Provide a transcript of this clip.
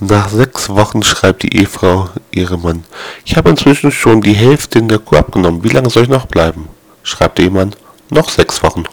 Nach sechs Wochen schreibt die Ehefrau ihrem Mann, ich habe inzwischen schon die Hälfte in der Kuh abgenommen, wie lange soll ich noch bleiben? Schreibt der Ehemann, noch sechs Wochen.